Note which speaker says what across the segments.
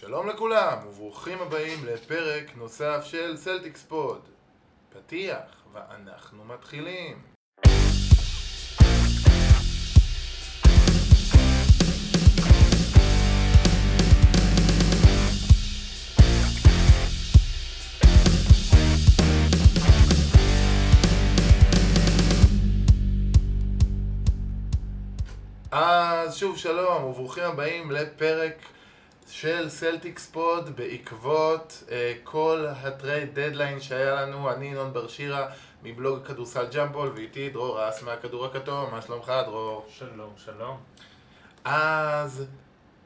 Speaker 1: שלום לכולם, וברוכים הבאים לפרק נוסף של Celtics Pod. פתיח, ואנחנו מתחילים. אז שוב שלום, וברוכים הבאים לפרק של Celtics Pod בעקבות אה, כל ה trade deadline שהיה לנו, אני ינון בר שירה מבלוג הכדורסל ג'מבול ואיתי דרור רס מהכדור הכתום, מה שלומך דרור?
Speaker 2: שלום, שלום.
Speaker 1: אז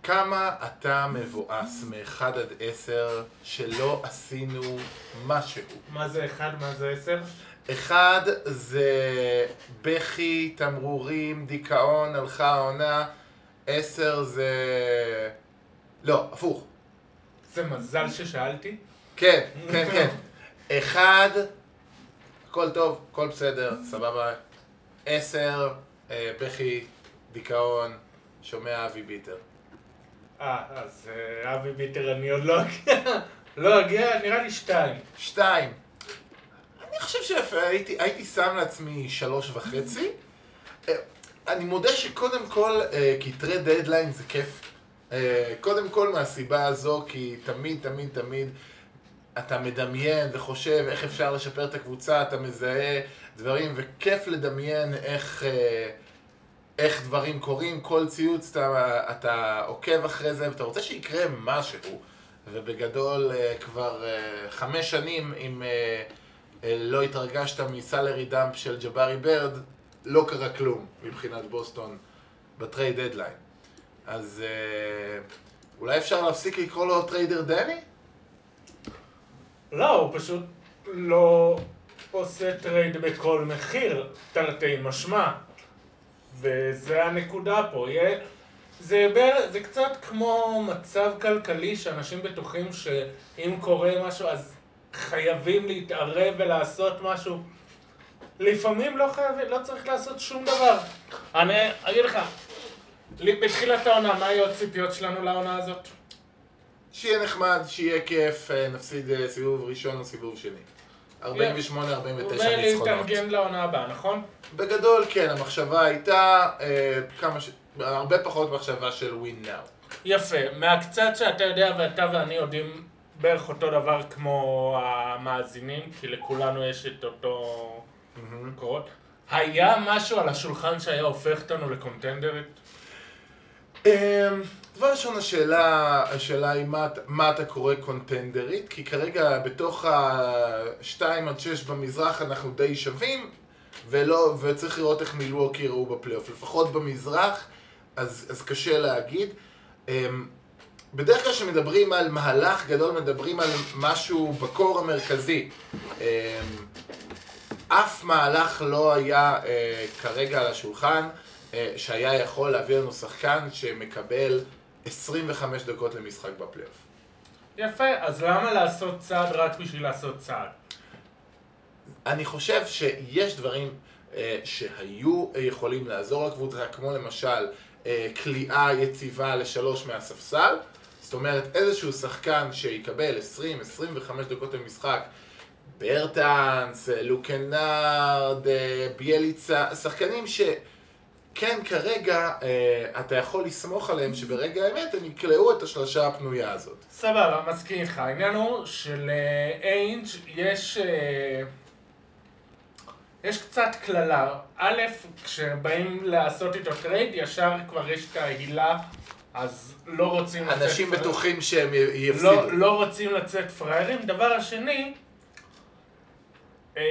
Speaker 1: כמה אתה מבואס מ-1 עד 10 שלא עשינו משהו?
Speaker 2: מה זה אחד, מה זה עשר?
Speaker 1: אחד זה בכי, תמרורים, דיכאון, הלכה העונה. עשר זה... לא, הפוך.
Speaker 2: זה מזל ששאלתי.
Speaker 1: כן, כן, כן. אחד, הכל טוב, הכל בסדר, סבבה. עשר, אה, בכי, דיכאון, שומע אבי ביטר.
Speaker 2: אה, אז אה, אבי ביטר אני עוד לא אגיע. לא אגיע, נראה לי שתיים.
Speaker 1: שתיים. אני חושב שהייתי הייתי שם לעצמי שלוש וחצי. אה, אני מודה שקודם כל, טרד דדליין זה כיף. אה, קודם כל מהסיבה הזו, כי תמיד, תמיד, תמיד אתה מדמיין וחושב איך אפשר לשפר את הקבוצה, אתה מזהה דברים, וכיף לדמיין איך, אה, איך דברים קורים. כל ציוץ אתה, אתה עוקב אחרי זה, ואתה רוצה שיקרה משהו. ובגדול אה, כבר חמש שנים, אם לא התרגשת מ salary dump של ג'בארי ברד, לא קרה כלום מבחינת בוסטון ב trade deadline. אז אה, אולי אפשר להפסיק לקרוא לו trader דני?
Speaker 2: לא, הוא פשוט לא עושה trade בכל מחיר, תרתי משמע. וזה הנקודה פה. יהיה... זה, בר... זה קצת כמו מצב כלכלי שאנשים בטוחים שאם קורה משהו אז חייבים להתערב ולעשות משהו. לפעמים לא חייבים, לא צריך לעשות שום דבר. אני אגיד לך, בתחילת העונה, מה היו הציפיות שלנו לעונה הזאת?
Speaker 1: שיהיה נחמד, שיהיה כיף, אה, נפסיד אה, סיבוב ראשון או סיבוב שני. 48-49 ניצחונות.
Speaker 2: ולהתארגן לעונה הבאה, נכון?
Speaker 1: בגדול כן, המחשבה הייתה אה, כמה ש... הרבה פחות מחשבה של win now.
Speaker 2: יפה, מהקצת שאתה יודע ואתה ואני יודעים בערך אותו דבר כמו המאזינים, כי לכולנו יש את אותו קורות. היה משהו על השולחן שהיה הופך אותנו לקונטנדרית?
Speaker 1: אה, דבר ראשון השאלה, היא מה, אתה קורא קונטנדרית, כי כרגע בתוך ה-2 עד 6 במזרח אנחנו די שווים, ולא, וצריך לראות איך מילווקי יראו בפלייאוף, לפחות במזרח, אז, אז קשה להגיד. אמ, בדרך כלל כשמדברים על מהלך גדול, מדברים על משהו בקור המרכזי. אמ, אף מהלך לא היה אה, כרגע על השולחן שהיה יכול להביא לנו שחקן שמקבל 25 דקות למשחק בפלייאוף.
Speaker 2: יפה, אז למה לעשות צעד רק בשביל לעשות צעד?
Speaker 1: אני חושב שיש דברים אה, שהיו אה, יכולים לעזור לקבוצה, כמו למשל אה, כליאה יציבה לשלוש מהספסל. זאת אומרת, איזשהו שחקן שיקבל 20-25 דקות למשחק, ברטנס, אה, לוקנארד, אה, ביאליצה, שחקנים שכן כרגע אה, אתה יכול לסמוך עליהם שברגע האמת הם יקלעו את השלושה הפנויה הזאת.
Speaker 2: סבבה, מסכים איתך. העניין הוא שלאיינג' יש... אה, יש קצת קללה. א', כשבאים לעשות איתו trade, ישר כבר יש את ההילה, אז לא רוצים לצאת...
Speaker 1: אנשים. בטוחים שהם יפסידו.
Speaker 2: לא, לא רוצים לצאת פראיירים. דבר השני, אה,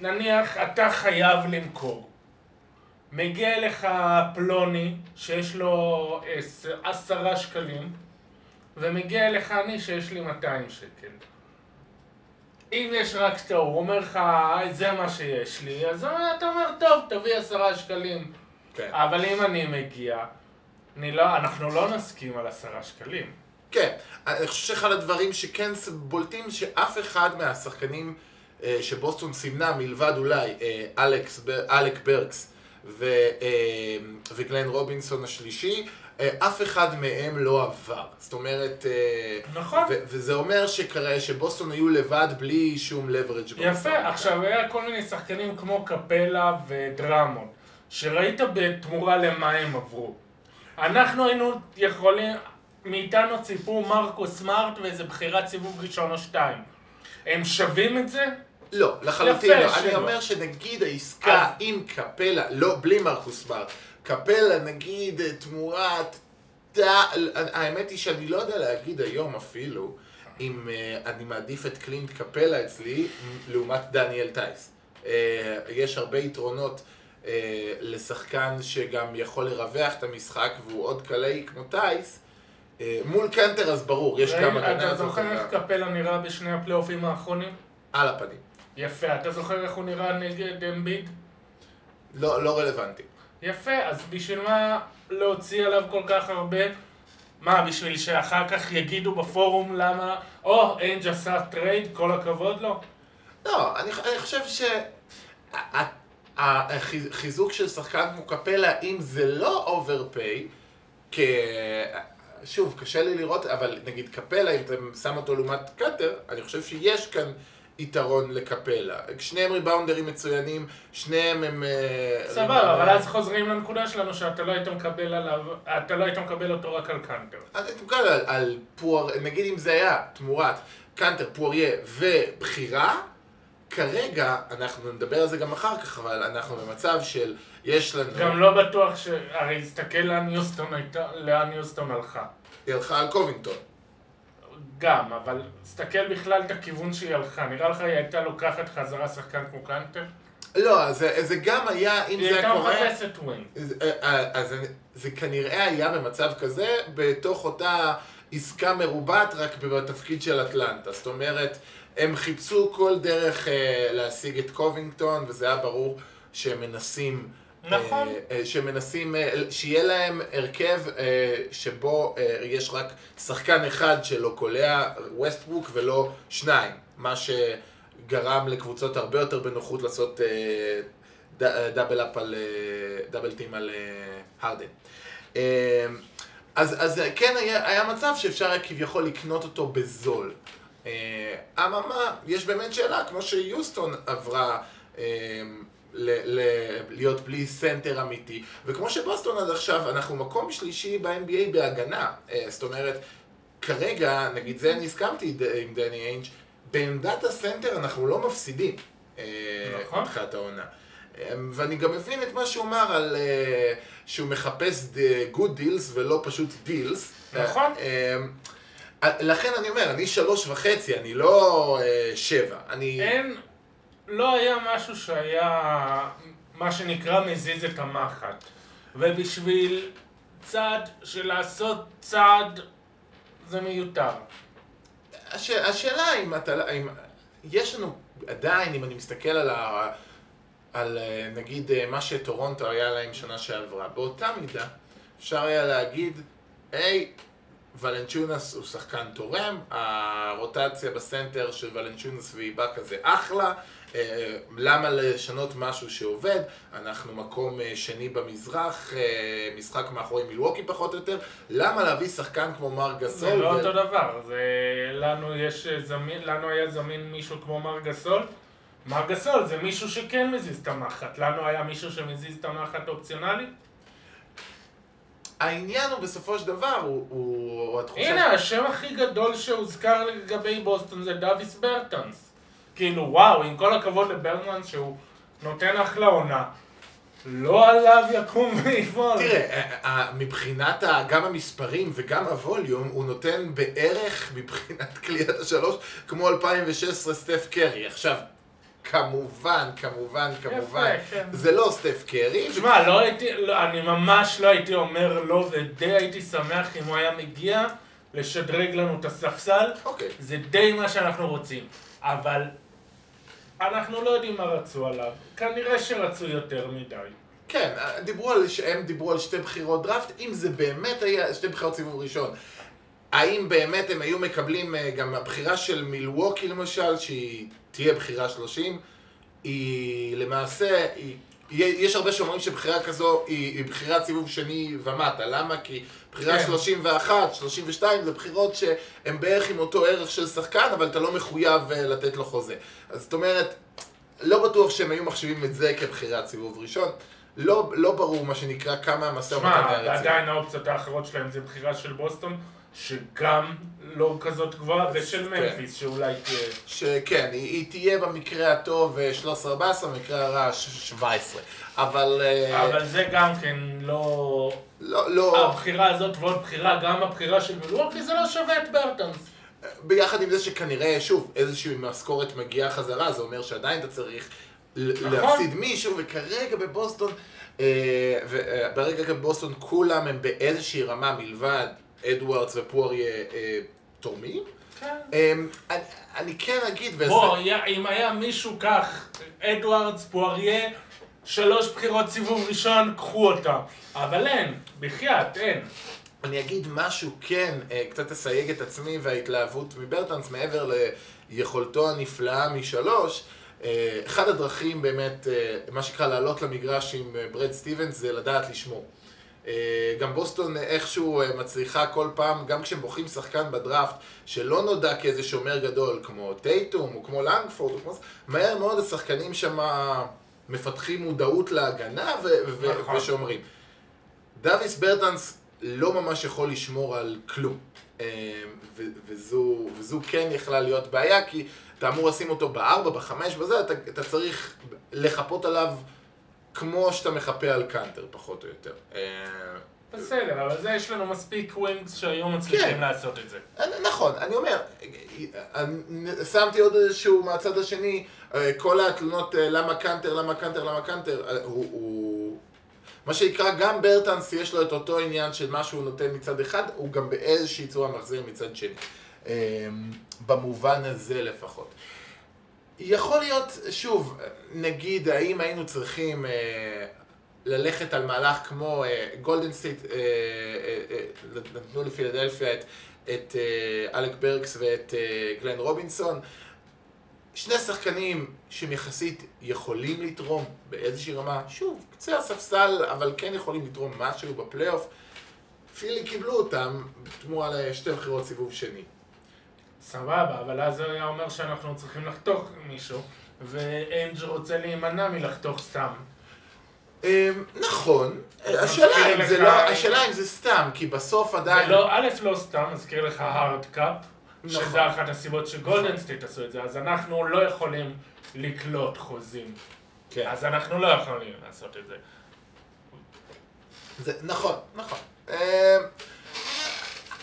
Speaker 2: נניח אתה חייב למכור. מגיע אליך פלוני שיש לו עש- עשרה שקלים, ומגיע אליך אני שיש לי 200 שקל. אם יש רק ההוא, הוא אומר לך, "אה, זה מה שיש לי, אז אתה אומר, טוב, תביא עשרה שקלים.
Speaker 1: כן.
Speaker 2: אבל אם אני מגיע, אני לא, אנחנו לא נסכים על עשרה שקלים.
Speaker 1: כן, אני חושב שאחד הדברים שכן בולטים שאף אחד מהשחקנים אה, שבוסטון סימנה מלבד אולי אה, אלכס, אלק ברקס ו, אה, וגלן רובינסון השלישי אה, אף אחד מהם לא עבר. זאת אומרת... אה,
Speaker 2: נכון.
Speaker 1: ו- וזה אומר שכנראה שבוסטון היו לבד בלי שום leverage.
Speaker 2: יפה, עכשיו היה כל מיני שחקנים כמו קפלה ודרמון, שראית בתמורה למה הם עברו. אנחנו היינו יכולים, מאיתנו ציפו מרקו סמארט ואיזה בחירת סיבוב ראשון או שתיים. הם שווים את זה?
Speaker 1: לא, לחלוטין לא. אני. אומר שנגיד העסקה עם קפלה, לא, בלי מרקוס בר, קפלה נגיד אה, תמורת... ד- האמת היא שאני לא יודע להגיד היום אפילו אם אה, אני מעדיף את קלינט קפלה אצלי לעומת דניאל טייס. אה, יש הרבה יתרונות אה, לשחקן שגם יכול לרווח את המשחק והוא עוד קלעי כמו טייס. אה, מול קנטר אז ברור, יש גם הגנה
Speaker 2: אתה זוכר איך קפלה נראה בשני הפלייאופים האחרונים?
Speaker 1: על הפנים.
Speaker 2: יפה, אתה זוכר איך הוא נראה נגד אמביד?
Speaker 1: לא, לא רלוונטי.
Speaker 2: יפה, אז בשביל מה להוציא עליו כל כך הרבה? מה, בשביל שאחר כך יגידו בפורום למה, או, איינג' עשה trade, כל הכבוד לו?
Speaker 1: לא, אני, אני חושב שהחיזוק של שחקן כמו קפלה, אם זה לא overpay, כ... שוב, קשה לי לראות, אבל נגיד קפלה, אם אתה שם אותו לעומת קאנטר, אני חושב שיש כאן יתרון לקפלה. שניהם ריבאונדרים מצוינים, שניהם הם... אה,
Speaker 2: סבבה, אבל אז חוזרים לנקודה שלנו שאתה לא היית מקבל עליו, אתה לא היית מקבל אותו רק על קאנטר.
Speaker 1: אז הייתי מקבל על, על פואר, נגיד אם זה היה תמורת קאנטר, פואריה ובחירה, כרגע, אנחנו נדבר על זה גם אחר כך, אבל אנחנו במצב של, יש לנו...
Speaker 2: גם לא בטוח ש... הרי תסתכל לאן יוסטון הייתה, לאן יוסטון הלכה.
Speaker 1: היא הלכה על קובינגטון.
Speaker 2: גם, אבל תסתכל בכלל את הכיוון שהיא הלכה. נראה לך היא הייתה לוקחת חזרה שחקן כמו קאנטר?
Speaker 1: לא, זה, זה גם היה, אם
Speaker 2: היא
Speaker 1: זה
Speaker 2: הייתה
Speaker 1: היה קורה...
Speaker 2: מחפשת ווין.
Speaker 1: אז, אה, אז אני- זה כנראה היה במצב כזה, בתוך אותה עסקה מרובעת, רק בתפקיד של אטלנטה. זאת אומרת, הם חיפשו כל דרך אה, להשיג את קובינגטון, וזה היה ברור שהם מנסים...
Speaker 2: נכון.
Speaker 1: אה, אה, שמנסים, אה, שיהיה להם הרכב שבו יש רק שחקן אחד שלא קולע, ווסטברוק, ולא שניים. מה שגרם לקבוצות הרבה יותר בנוחות לעשות double up על, double team על הרדן. אז, אז כן היה, היה מצב שאפשר היה כביכול לקנות אותו בזול. אממה, יש באמת שאלה, כמו שיוסטון עברה ל, ל, להיות בלי סנטר אמיתי, וכמו שבוסטון עד עכשיו, אנחנו מקום שלישי ב-NBA בהגנה. אה, זאת אומרת, כרגע, נגיד זה אני הסכמתי עם דני איינג', בעמדת הסנטר אנחנו לא מפסידים. אה,
Speaker 2: נכון.
Speaker 1: מתחילת העונה. אה, ואני גם מבין את מה שהוא אמר על שהוא מחפש ד- good deals ולא פשוט deals.
Speaker 2: נכון.
Speaker 1: לכן אני אומר, אני שלוש וחצי, אני לא שבע. אני...
Speaker 2: אין, לא היה משהו שהיה, מה שנקרא, מזיז את המחט. ובשביל צעד של לעשות צעד, זה מיותר.
Speaker 1: הש... השאלה אם אתה... אם... יש לנו עדיין, אם אני מסתכל על ה... על נגיד מה שטורונטו היה להם שנה שעברה, באותה מידה אפשר היה להגיד, היי, ולנצ'ונס הוא שחקן תורם, הרוטציה בסנטר של ולנצ'ונס ואיבאקה זה אחלה, למה לשנות משהו שעובד? אנחנו מקום אה, שני במזרח, אה, משחק מאחורי מילווקי פחות או יותר, למה להביא שחקן כמו מר גסול?
Speaker 2: זה לא
Speaker 1: ו-
Speaker 2: אותו דבר, זה... לנו יש זמין, לנו היה זמין מישהו כמו מר גסול. מר גסול זה מישהו שכן מזיז את המחט. לנו היה מישהו שמזיז את המחט אופציונלי?
Speaker 1: העניין הוא בסופו של דבר, הוא, הוא התחושה...
Speaker 2: הנה, השם הכי גדול שהוזכר לגבי בוסטון זה דוויס ברטנס. כאילו, וואו, עם כל הכבוד לברטנס שהוא נותן אחלה עונה. לא עליו יקום ויפול.
Speaker 1: תראה, אה, אה, מבחינת גם המספרים וגם הווליום, הוא נותן בערך מבחינת קליעת השלוש, כמו 2016 סטף קרי. עכשיו, כמובן, כמובן, כמובן,
Speaker 2: כן.
Speaker 1: זה לא סטף קרי.
Speaker 2: תשמע, לא הייתי, לא, אני ממש לא הייתי אומר לא, ודי הייתי שמח אם הוא היה מגיע לשדרג לנו את הספסל.
Speaker 1: אוקיי.
Speaker 2: זה די מה שאנחנו רוצים. אבל אנחנו לא יודעים מה רצו עליו. כנראה שרצו יותר מדי.
Speaker 1: כן, דיברו על, הם דיברו על שתי בחירות דראפט, אם זה באמת היה שתי בחירות סיבוב ראשון. האם באמת הם היו מקבלים אה, גם הבחירה של מילווקי למשל, שהיא תהיה בחירה 30, היא למעשה, היא יש הרבה שאומרים שבחירה כזו היא, היא בחירת סיבוב שני ומטה. למה? כי בחירה
Speaker 2: כן.
Speaker 1: 31, 32 זה בחירות שהן בערך עם אותו ערך של שחקן, אבל אתה לא מחויב אה, לתת לו חוזה. אז זאת אומרת, לא בטוח שהם היו מחשיבים את זה כבחירת סיבוב ראשון. לא, לא ברור מה שנקרא כמה המשא ומתן
Speaker 2: שמע,
Speaker 1: היה רציני.
Speaker 2: עדיין האופציות האחרות שלהם זה בחירה של בוסטון, שגם לא כזאת גבוהה, ושל
Speaker 1: כן.
Speaker 2: ממפיס, שאולי תהיה...
Speaker 1: שכן, היא, היא תהיה במקרה הטוב אה, 13-14, במקרה הרע ש- 17. אבל, אה,
Speaker 2: אבל זה גם כן לא...
Speaker 1: לא, לא,
Speaker 2: הבחירה הזאת ועוד בחירה, גם הבחירה של מילווקי, זה לא שווה את ברטנס.
Speaker 1: ביחד עם זה שכנראה, שוב, איזושהי משכורת מגיעה חזרה, זה אומר שעדיין אתה צריך
Speaker 2: נכון.
Speaker 1: להפסיד מישהו, וכרגע בבוסטון, אה, וברגע בבוסטון כולם הם באיזושהי רמה מלבד אדוארדס ופואריה אה, תורמים.
Speaker 2: כן.
Speaker 1: אה, אני, כן אגיד.
Speaker 2: בוא, אם היה מישהו כך, אדוארדס, פואריה, שלוש בחירות סיבוב ראשון, קחו אותם. אבל אין, בחייאת, אין.
Speaker 1: אני אגיד משהו כן, אה, קצת אסייג את עצמי וההתלהבות מברטנס מעבר ליכולתו הנפלאה משלוש. אה, אחד הדרכים באמת, מה שנקרא לעלות למגרש עם ברד סטיבנס זה לדעת לשמור. אה, גם בוסטון איכשהו אה, מצליחה כל פעם, גם כשהם בוחרים שחקן בדראפט שלא נודע כאיזה שומר גדול כמו טייטום או כמו לנגפורד, או כמו... מהר מאוד השחקנים שם מפתחים מודעות להגנה ו-
Speaker 2: נכון.
Speaker 1: ושומרים. דוויס ברטנס לא ממש יכול לשמור על כלום. אה, ו- וזו, וזו כן יכלה להיות בעיה, כי אתה אמור לשים אותו בארבע, בחמש, בזה, אתה, אתה צריך לחפות עליו כמו שאתה מחפה על קאנטר, פחות או יותר. אה,
Speaker 2: בסדר, אבל זה יש לנו מספיק wings שהיו מצליחים
Speaker 1: כן.
Speaker 2: לעשות את זה.
Speaker 1: נכון, אני אומר, אני שמתי עוד איזשהו מהצד השני, אה, כל התלונות אה, למה קאנטר, למה קאנטר, למה קאנטר, אה, הוא, הוא... מה שנקרא, גם ברטנס יש לו את אותו עניין של מה שהוא נותן מצד אחד, הוא גם באיזושהי צורה מחזיר מצד שני. אה, במובן הזה לפחות. יכול להיות, שוב, נגיד, האם היינו צריכים אה, ללכת על מהלך כמו גולדן סטייט, נתנו לפילדלפיה את, את אה, אלק ברקס ואת אה, גלן רובינסון, שני שחקנים שהם יחסית יכולים לתרום באיזושהי רמה, שוב, קצה הספסל, אבל כן יכולים לתרום משהו בפלייאוף. פילי קיבלו אותם בתמורה לשתי בחירות סיבוב שני.
Speaker 2: סבבה, אבל אז זה היה אומר שאנחנו צריכים לחתוך מישהו, ואנג' רוצה להימנע מלחתוך סתם.
Speaker 1: אמ, נכון, השאלה אם זה לא, השאלה אם זה סתם, כי בסוף עדיין...
Speaker 2: לא, א', לא סתם, מזכיר לך hard cap,
Speaker 1: נכון.
Speaker 2: שזה אחת הסיבות שגולדן סטייט עשו את זה, אז אנחנו לא יכולים לקלוט חוזים.
Speaker 1: כן.
Speaker 2: אז אנחנו לא יכולים לעשות את זה.
Speaker 1: זה, נכון, נכון.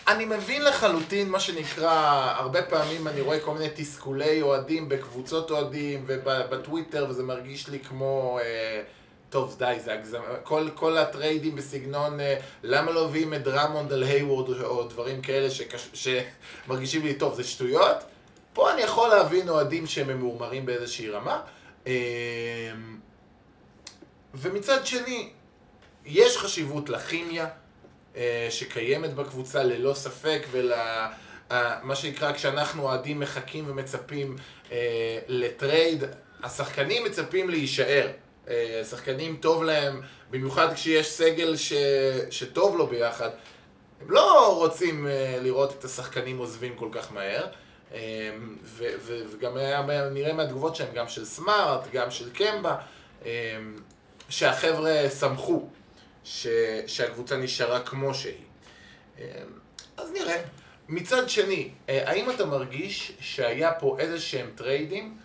Speaker 1: אני מבין לחלוטין מה שנקרא, הרבה פעמים אני רואה כל מיני תסכולי אוהדים בקבוצות אוהדים ובטוויטר וזה מרגיש לי כמו, אה, טוב די, זה הגזמה, כל, כל הטריידים בסגנון אה, למה לא מביאים את דראמונד על היוורד או דברים כאלה שקש, שמרגישים לי, טוב, זה שטויות. פה אני יכול להבין אוהדים שהם ממורמרים באיזושהי רמה. אמ, ומצד שני, יש חשיבות לכימיה אה, שקיימת בקבוצה ללא ספק ולמה שנקרא כשאנחנו אוהדים מחכים ומצפים אה, לטרייד, השחקנים מצפים להישאר. אה, שחקנים טוב להם, במיוחד כשיש סגל ש... שטוב לו ביחד. הם לא רוצים אה, לראות את השחקנים עוזבים כל כך מהר. אה, ו- ו- וגם היה, נראה מהתגובות שלהם, גם של סמארט, גם של קמבה, אה, שהחבר'ה שמחו ש- שהקבוצה נשארה כמו שהיא. אה, אז נראה. מצד שני, אה, האם אתה מרגיש שהיה פה איזה שהם טריידים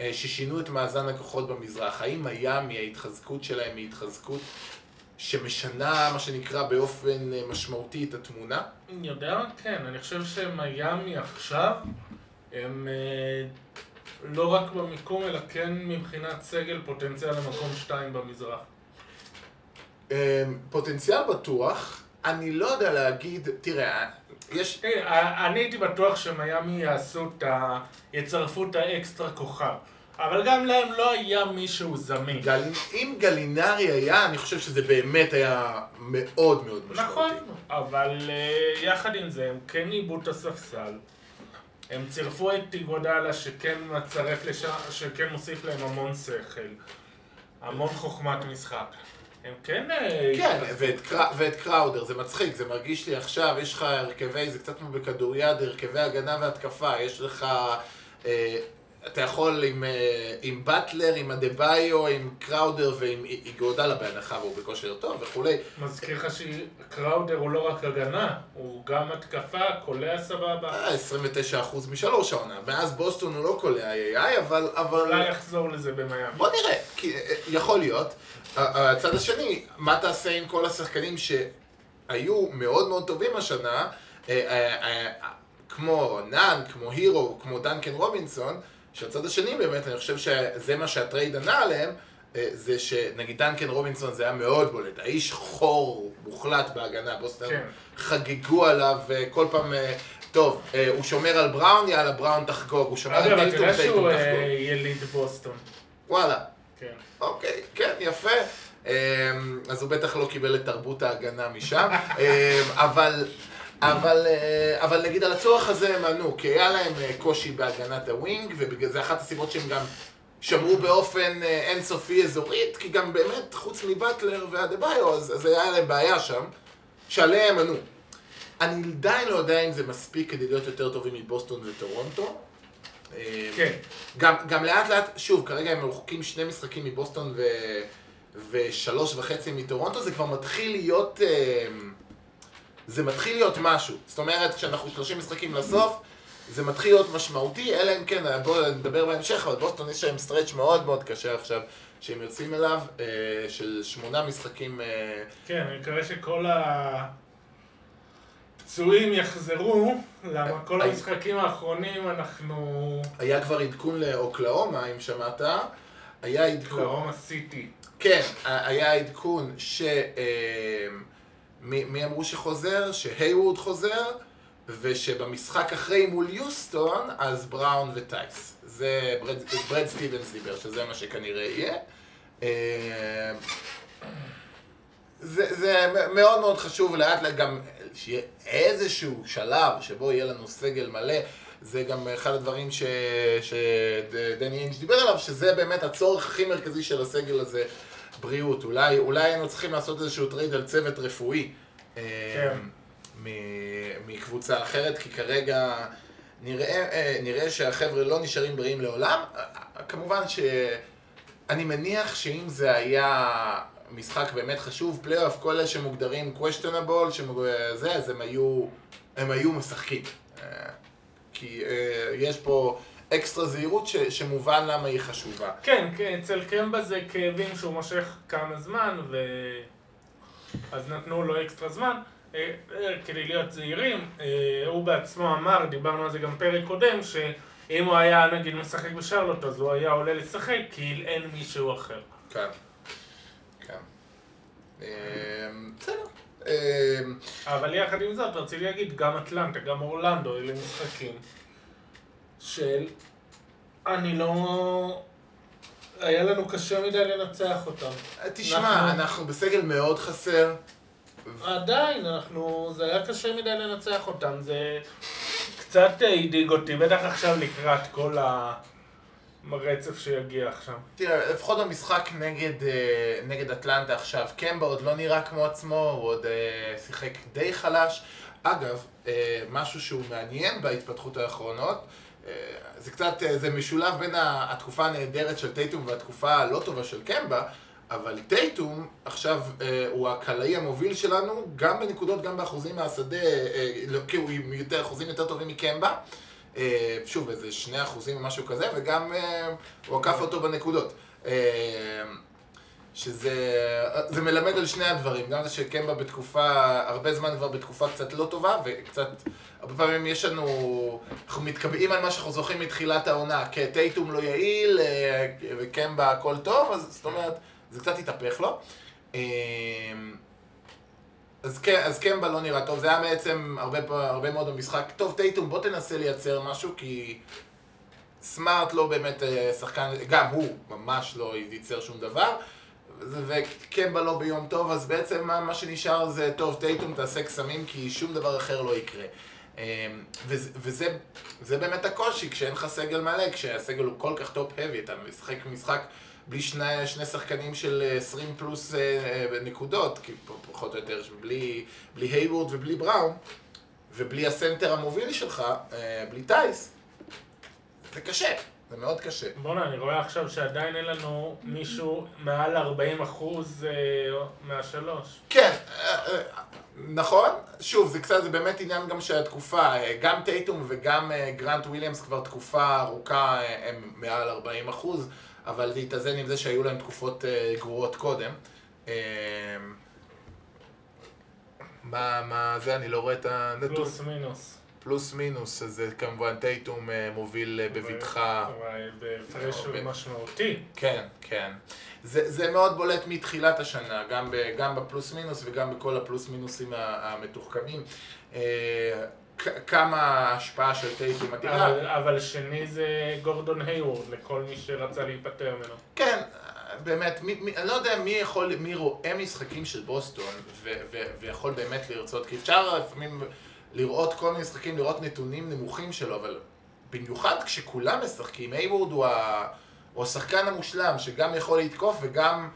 Speaker 1: אה, ששינו את מאזן הכוחות במזרח? האם מיאמי, ההתחזקות שלהם היא שמשנה, מה שנקרא, באופן אה, משמעותי את התמונה?
Speaker 2: אני יודע, כן, אני חושב שמיאמי עכשיו, הם לא רק במיקום, אלא כן מבחינת סגל פוטנציאל למקום שתיים במזרח.
Speaker 1: אה, פוטנציאל בטוח, אני לא יודע להגיד, תראה, יש...
Speaker 2: אני הייתי בטוח שמיאמי יעשו את ה... יצרפו את האקסטרה כוכב. אבל גם להם לא היה מישהו זמין.
Speaker 1: גל... אם גלינרי היה, אני חושב שזה באמת היה מאוד מאוד משמעותי.
Speaker 2: נכון, אבל uh, יחד עם זה הם כן עיבו את הספסל. הם צירפו את איגודלה שכן מצרף לשם, שכן מוסיף להם המון שכל. המון חוכמת משחק. הם כן... אה,
Speaker 1: כן. ואת, קרא, ואת קראודר, זה מצחיק, זה מרגיש לי עכשיו, יש לך הרכבי, זה קצת כמו בכדוריד, הרכבי הגנה והתקפה, יש לך, אה, אתה יכול עם, אה, עם באטלר, עם אדה-ביו, עם קראודר ועם איגודלה בהנחה והוא בכושר טוב וכולי.
Speaker 2: מזכיר לך שקראודר הוא לא רק הגנה, הוא גם התקפה, קולע סבבה.
Speaker 1: אה, 29% משלוש העונה, מאז בוסטון הוא לא קולע AI, אבל... אבל...
Speaker 2: אולי יחזור לזה במיאמי.
Speaker 1: בוא נראה, כי, אה, יכול להיות. הצד השני, מה תעשה עם כל השחקנים שהיו מאוד מאוד טובים השנה, אה, אה, אה, כמו נאן, כמו הירו, כמו דנקן רובינסון, שהצד השני באמת, אני חושב שזה מה שהטרייד ענה עליהם, אה, זה שנגיד דנקן רובינסון זה היה מאוד בולט, האיש חור מוחלט בהגנה, בוסטון
Speaker 2: כן.
Speaker 1: חגגו עליו אה, כל פעם, אה, טוב, הוא שומר על בראון, יאללה בראון תחגוג, הוא שומר על
Speaker 2: אגב, אתה
Speaker 1: טייטום,
Speaker 2: יודע
Speaker 1: טייטום
Speaker 2: שהוא
Speaker 1: תחגוג.
Speaker 2: אה, יליד בוסטון.
Speaker 1: וואלה.
Speaker 2: כן.
Speaker 1: אוקיי, כן, יפה. אז הוא בטח לא קיבל את תרבות ההגנה משם, אבל, אבל, אה, אבל נגיד על הצורך הזה הם ענו, כי היה להם אה, קושי בהגנת הווינג, ובגלל זה אחת הסיבות שהם גם שמרו באופן אה, אינסופי אזורית, כי גם באמת, חוץ מבטלר ואדה-ביו, אז, אז היה להם בעיה שם, שעליהם ענו. אני עדיין לא יודע אם זה מספיק כדי להיות יותר טובים מבוסטון וטורונטו.
Speaker 2: כן.
Speaker 1: גם, גם לאט לאט, שוב, כרגע הם רחוקים שני משחקים מבוסטון ו... ושלוש וחצי מטורונטו, זה כבר מתחיל להיות... אה, זה מתחיל להיות משהו. זאת אומרת, כשאנחנו 30 משחקים לסוף, זה מתחיל להיות משמעותי, אלא אם כן, בואו נדבר בהמשך, אבל בוסטון יש להם stretch מאוד מאוד קשה עכשיו, שהם יוצאים אליו, אה, של שמונה משחקים... אה,
Speaker 2: כן, אני מקווה שכל הפצועים יחזרו, למה כל
Speaker 1: אה,
Speaker 2: המשחקים האחרונים אנחנו...
Speaker 1: היה כבר עדכון לאוקלהומה, אם שמעת. היה עדכון...
Speaker 2: קלרoma סיטי.
Speaker 1: כן, היה עדכון ש... אה, מי, אמרו שחוזר? שהייוורד חוזר, ושבמשחק אחרי מול יוסטון, אז בראון וטייס. זה ברד, ברד סטיבנס דיבר, שזה מה שכנראה יהיה. אה, זה, זה מאוד מאוד חשוב לאט לאט גם שיהיה איזשהו שלב שבו יהיה לנו סגל מלא. זה גם אחד הדברים ש... שדני אינג' דיבר עליו, שזה באמת הצורך הכי מרכזי של הסגל הזה, בריאות. אולי, אולי היינו צריכים לעשות איזשהו טרייד על צוות רפואי אה,
Speaker 2: כן.
Speaker 1: מ- מקבוצה אחרת, כי כרגע נראה, אה, נראה שהחבר'ה לא נשארים בריאים לעולם. אה, כמובן שאני מניח שאם זה היה משחק באמת חשוב, פלייאוף, כל אלה שמוגדרים questionable, שמוג... זה, אז הם היו, הם היו משחקים. כי אה, יש פה אקסטרה זהירות ש, שמובן למה היא חשובה.
Speaker 2: כן, כן, אצל קמבה זה כאבים שהוא מושך כמה זמן, ו... אז נתנו לו אקסטרה זמן. אה, אה, כדי להיות זהירים, אה, הוא בעצמו אמר, דיברנו על זה גם פרק קודם, שאם הוא היה נגיד משחק בשרלוט אז הוא היה עולה לשחק כי אין מישהו אחר.
Speaker 1: כן. כן. בסדר. אה,
Speaker 2: אבל יחד עם זאת, רציתי להגיד, גם אטלנטה, גם אורלנדו, אלה משחקים של... אני לא... היה לנו קשה מדי לנצח אותם.
Speaker 1: תשמע,
Speaker 2: אנחנו-
Speaker 1: אנחנו בסגל מאוד חסר.
Speaker 2: עדיין, אנחנו... זה היה קשה מדי לנצח אותם, זה קצת הדאיג אותי, בטח עכשיו לקראת כל הרצף שיגיע עכשיו.
Speaker 1: תראה, לפחות במשחק נגד, אה, נגד אטלנטה עכשיו, קמבה עוד לא נראה כמו עצמו, הוא עוד אה, שיחק די חלש. אגב, אה, משהו שהוא מעניין בהתפתחות האחרונות, זה קצת, זה משולב בין התקופה הנהדרת של טייטום והתקופה הלא טובה של קמבה, אבל טייטום עכשיו הוא הקלעי המוביל שלנו, גם בנקודות, גם באחוזים מהשדה, לא, כי הוא עם יותר אחוזים יותר טובים מקמבה. אה, שוב, איזה שני אחוזים או משהו כזה, וגם אה, הוא עקף אותו בנקודות. אה, שזה זה מלמד על שני הדברים, גם זה שקמבה בתקופה, הרבה זמן כבר בתקופה קצת לא טובה, וקצת, הרבה פעמים יש לנו, אנחנו מתקבעים על מה שאנחנו זוכרים מתחילת העונה, כטייטום לא יעיל, וקמבה הכל טוב, אז זאת אומרת, זה קצת התהפך לו. אה, אז, כן, אז קמבה לא נראה טוב, זה היה בעצם הרבה, הרבה מאוד במשחק. טוב, טייטום, בוא תנסה לייצר משהו, כי סמארט לא באמת אה, שחקן, גם הוא ממש לא ייצר שום דבר, וקמבה לא ביום טוב, אז בעצם מה, מה שנשאר זה, טוב, טייטום תעשה קסמים, כי שום דבר אחר לא יקרה. וזה, וזה זה באמת הקושי, כשאין לך סגל מלא, כשהסגל הוא כל כך top-heavy, אתה משחק משחק בלי שני, שני שחקנים של 20 פלוס נקודות, כי פחות או יותר, בלי, בלי היוורד ובלי בראון, ובלי הסנטר המוביל שלך, בלי טייס, זה קשה. זה מאוד קשה.
Speaker 2: בוא'נה, אני רואה עכשיו שעדיין אין לנו מישהו מעל 40 אחוז אה, מהשלוש.
Speaker 1: כן, אה, אה, נכון. שוב, זה קצת, זה באמת עניין גם של התקופה. גם טייטום וגם גרנט וויליאמס כבר תקופה ארוכה הם מעל 40 אחוז, אבל זה התאזן עם זה שהיו להם תקופות גרועות קודם. מה, מה זה? אני לא רואה את הנתון.
Speaker 2: פלוס מינוס.
Speaker 1: פלוס מינוס, אז זה כמובן טייטום אה, מוביל אה, בבטחה.
Speaker 2: בהפרש משמעותי.
Speaker 1: כן, כן. זה, זה מאוד בולט מתחילת השנה, גם, ב, גם בפלוס מינוס וגם בכל הפלוס מינוסים המתוחכמים. כמה ההשפעה של טייטום
Speaker 2: אדירה. אבל, אבל שני זה גורדון היוורד, לכל מי שרצה להיפטר ממנו.
Speaker 1: כן, באמת, מי, מי, אני לא יודע מי יכול, מי רואה משחקים של בוסטון ו, ו, ויכול באמת לרצות, כי אפשר לפעמים... לראות כל מיני משחקים, לראות נתונים נמוכים שלו, אבל במיוחד כשכולם משחקים, אייבורד הוא, ה... הוא השחקן המושלם, שגם יכול לתקוף וגם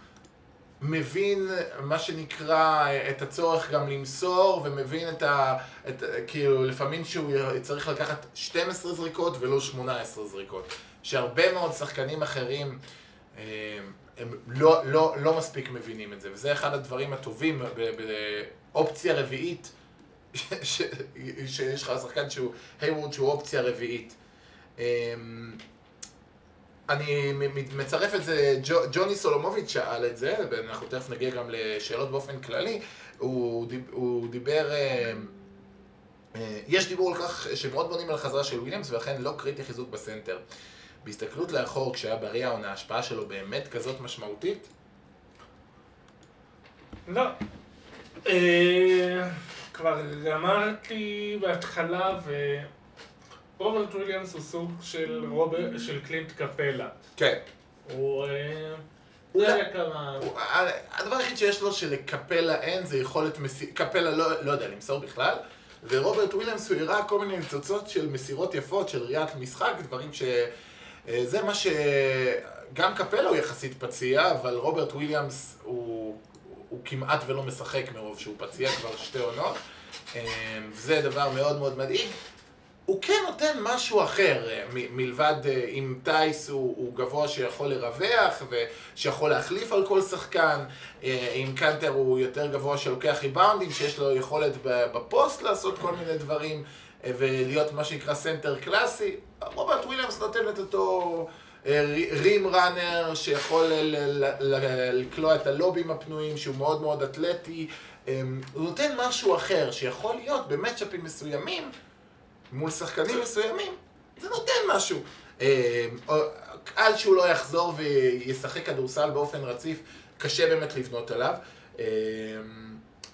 Speaker 1: מבין מה שנקרא את הצורך גם למסור, ומבין את ה... את... כאילו, לפעמים שהוא צריך לקחת 12 זריקות ולא 18 זריקות. שהרבה מאוד שחקנים אחרים אה, הם לא, לא, לא מספיק מבינים את זה, וזה אחד הדברים הטובים באופציה רביעית. שיש לך שחקן שהוא, היוורד שהוא אופציה רביעית. אני מצרף את זה, ג'וני סולומוביץ' שאל את זה, ואנחנו תכף נגיע גם לשאלות באופן כללי, הוא, דיבר, אמ, אה, יש דיבור על כך שמאוד בונים על החזרה של וויליאמס ולכן לא קריטי חיזוק בסנטר. בהסתכלות לאחור, כשהיה בריא העונה, ההשפעה שלו באמת כזאת משמעותית?
Speaker 2: לא. אה, כבר אמרתי בהתחלה, ורוברט וויליאמס הוא סוג של, רובר, של קלינט קפלה.
Speaker 1: כן.
Speaker 2: הוא... אה, כמה...
Speaker 1: הדבר היחיד שיש לו שלקפלה אין זה יכולת מסירה, קפלה לא, לא יודע למסור בכלל, ורוברט וויליאמס הוא הראה כל מיני ניצוצות של מסירות יפות, של ראיית משחק, דברים ש... אה, זה מה ש... גם קפלה הוא יחסית פציע, אבל רוברט וויליאמס הוא הוא כמעט ולא משחק מרוב שהוא פציע כבר שתי עונות. זה דבר מאוד מאוד מדאיג. הוא כן נותן משהו אחר, אה, מלבד אה, אם טייס הוא, הוא גבוה שיכול לרווח ושיכול להחליף על כל שחקן, אה, אם קאנטר הוא יותר גבוה שלוקח ריבאונדים, שיש לו יכולת בפוסט לעשות כל מיני דברים ולהיות מה שנקרא סנטר קלאסי. רוברט וויליאמס נותן את אותו rim runner שיכול לקלוע את הלובים הפנויים, שהוא מאוד מאוד אתלטי. אמ, הוא נותן משהו אחר, שיכול להיות במצ'אפים מסוימים, מול שחקנים מסוימים, זה נותן משהו. אמ, עד שהוא לא יחזור וישחק כדורסל באופן רציף, קשה באמת לבנות עליו. אמ,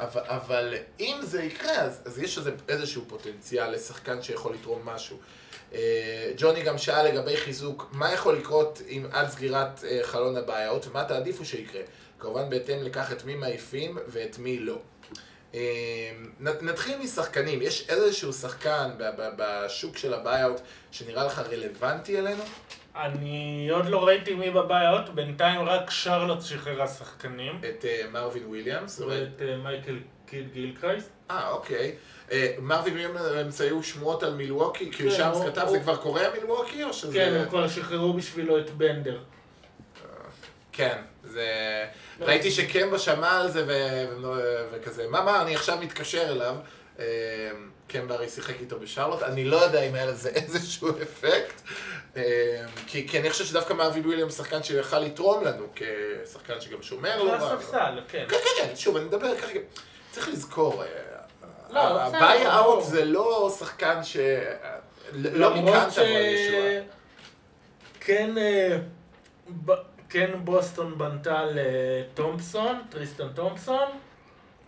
Speaker 1: אבל, אבל אם זה יקרה, אז, אז יש איזה, איזשהו פוטנציאל לשחקן שיכול לתרום משהו. אה, ג'וני גם שאל לגבי חיזוק, מה יכול לקרות עם עד סגירת אה, חלון הבעיות, ומה תעדיפו שיקרה? כמובן בהתאם לכך את מי מעיפים ואת מי לא. אה, נתחיל משחקנים, יש איזשהו שחקן בשוק של הבעיות שנראה לך רלוונטי אלינו?
Speaker 2: אני עוד לא ראיתי מי בבעיות, בינתיים רק שרלוט שחררה שחקנים.
Speaker 1: את מרווין וויליאמס?
Speaker 2: ואת מייקל קיד גילקרייסט.
Speaker 1: אה, אוקיי. אה, מרווין וויליאמס היו שמועות על מילווקי, כי שם כתב זה כבר קורה מילווקי או שזה...
Speaker 2: כן, הם כבר שחררו בשבילו את בנדר.
Speaker 1: כן, זה... לא. ראיתי שקמבה שמע על זה וכזה, מה, מה, אני עכשיו מתקשר אליו. אה, קמבה הרי שיחק איתו בשרלוט, אני לא יודע אם היה לזה איזשהו אפקט, אה, כי אני חושב שדווקא מרווין וויליאמס שחקן שיכל לתרום לנו, כשחקן שגם שומר
Speaker 2: לו. מהספסל, כן. כן,
Speaker 1: כן, כן, שוב, אני מדבר כרגע, צריך לזכור, לא, ה buyout זה לא שחקן ש... לא מכאן תבוא הישועה.
Speaker 2: כן, אה, כן בוסטון בנתה לתומפסון, טריסטן תומפסון,